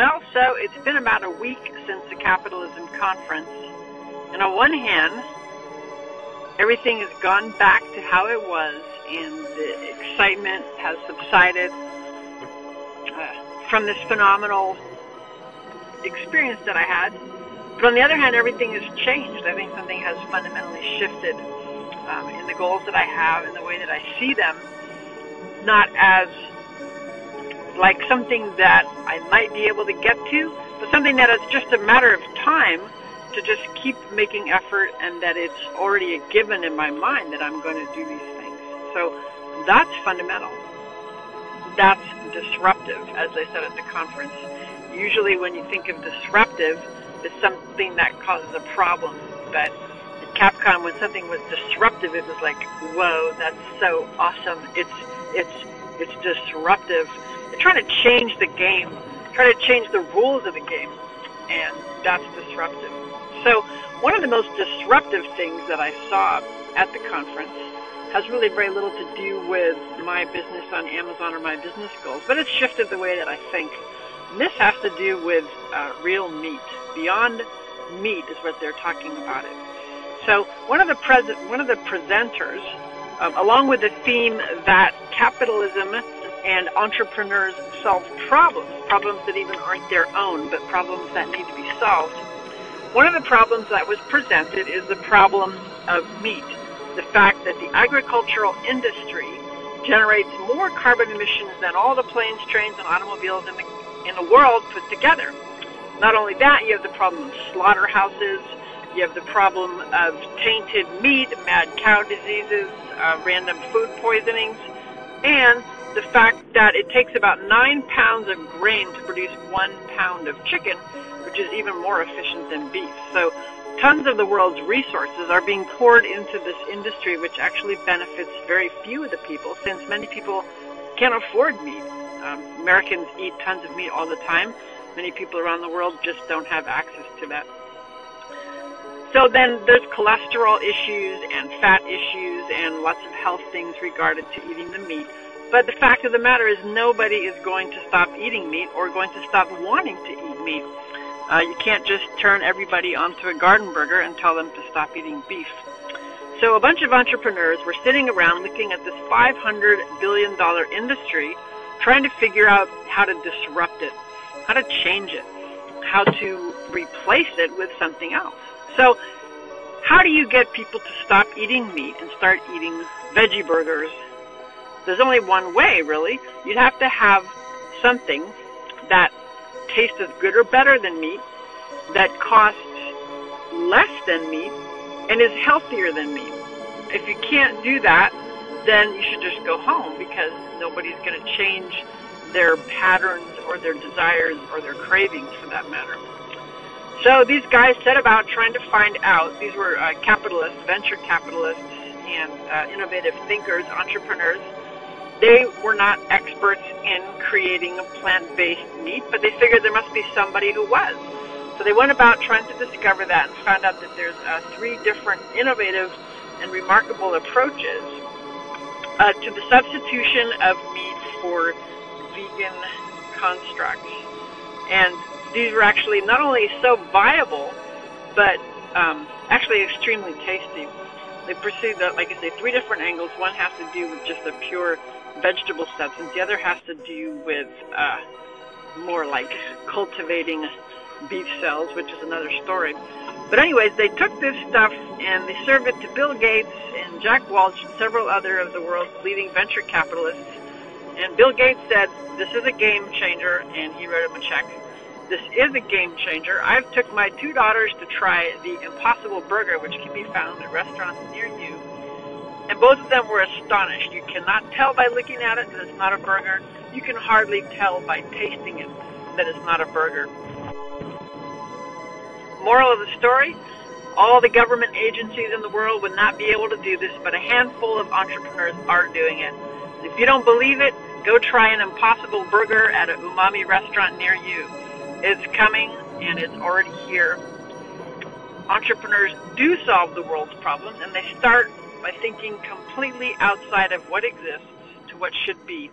Well, so it's been about a week since the capitalism conference. And on one hand, everything has gone back to how it was, and the excitement has subsided uh, from this phenomenal experience that I had. But on the other hand, everything has changed. I think something has fundamentally shifted um, in the goals that I have, in the way that I see them, not as like something that I might be able to get to, but something that is just a matter of time to just keep making effort and that it's already a given in my mind that I'm going to do these things. So that's fundamental. That's disruptive, as I said at the conference. Usually when you think of disruptive, it's something that causes a problem. But at Capcom, when something was disruptive, it was like, whoa, that's so awesome. It's, it's, it's disruptive. They're trying to change the game, trying to change the rules of the game. And that's disruptive. So, one of the most disruptive things that I saw at the conference has really very little to do with my business on Amazon or my business goals, but it's shifted the way that I think. And this has to do with uh, real meat. Beyond meat is what they're talking about it. So one of the pres- one of the presenters, um, along with the theme that capitalism and entrepreneurs solve problems, problems that even aren't their own, but problems that need to be solved one of the problems that was presented is the problem of meat. The fact that the agricultural industry generates more carbon emissions than all the planes, trains, and automobiles in the, in the world put together. Not only that, you have the problem of slaughterhouses, you have the problem of tainted meat, mad cow diseases, uh, random food poisonings, and the fact that it takes about nine pounds of grain to produce one pound of chicken, which is even more efficient than beef. So tons of the world's resources are being poured into this industry, which actually benefits very few of the people, since many people can't afford meat. Um, Americans eat tons of meat all the time. Many people around the world just don't have access to that. So then there's cholesterol issues and fat issues and lots of health things regarded to eating the meat. But the fact of the matter is nobody is going to stop eating meat or going to stop wanting to eat meat. Uh, you can't just turn everybody onto a garden burger and tell them to stop eating beef. So a bunch of entrepreneurs were sitting around looking at this $500 billion industry, trying to figure out how to disrupt it, how to change it, how to replace it with something else. So how do you get people to stop eating meat and start eating veggie burgers? There's only one way, really. You'd have to have something that tastes as good or better than meat, that costs less than meat, and is healthier than meat. If you can't do that, then you should just go home because nobody's going to change their patterns or their desires or their cravings for that matter. So these guys set about trying to find out. These were uh, capitalists, venture capitalists, and uh, innovative thinkers, entrepreneurs they were not experts in creating a plant-based meat, but they figured there must be somebody who was. So they went about trying to discover that and found out that there's uh, three different innovative and remarkable approaches uh, to the substitution of meat for vegan constructs. And these were actually not only so viable, but um, actually extremely tasty. They pursued, the, like I say, three different angles. One has to do with just a pure vegetable substance. The other has to do with uh, more like cultivating beef cells, which is another story. But anyways, they took this stuff and they served it to Bill Gates and Jack Welch and several other of the world's leading venture capitalists. And Bill Gates said, this is a game changer, and he wrote him a check. This is a game changer. I've took my two daughters to try the Impossible Burger, which can be found at restaurants near you and both of them were astonished. You cannot tell by looking at it that it's not a burger. You can hardly tell by tasting it that it's not a burger. Moral of the story all the government agencies in the world would not be able to do this, but a handful of entrepreneurs are doing it. If you don't believe it, go try an impossible burger at a umami restaurant near you. It's coming and it's already here. Entrepreneurs do solve the world's problems and they start by thinking completely outside of what exists to what should be.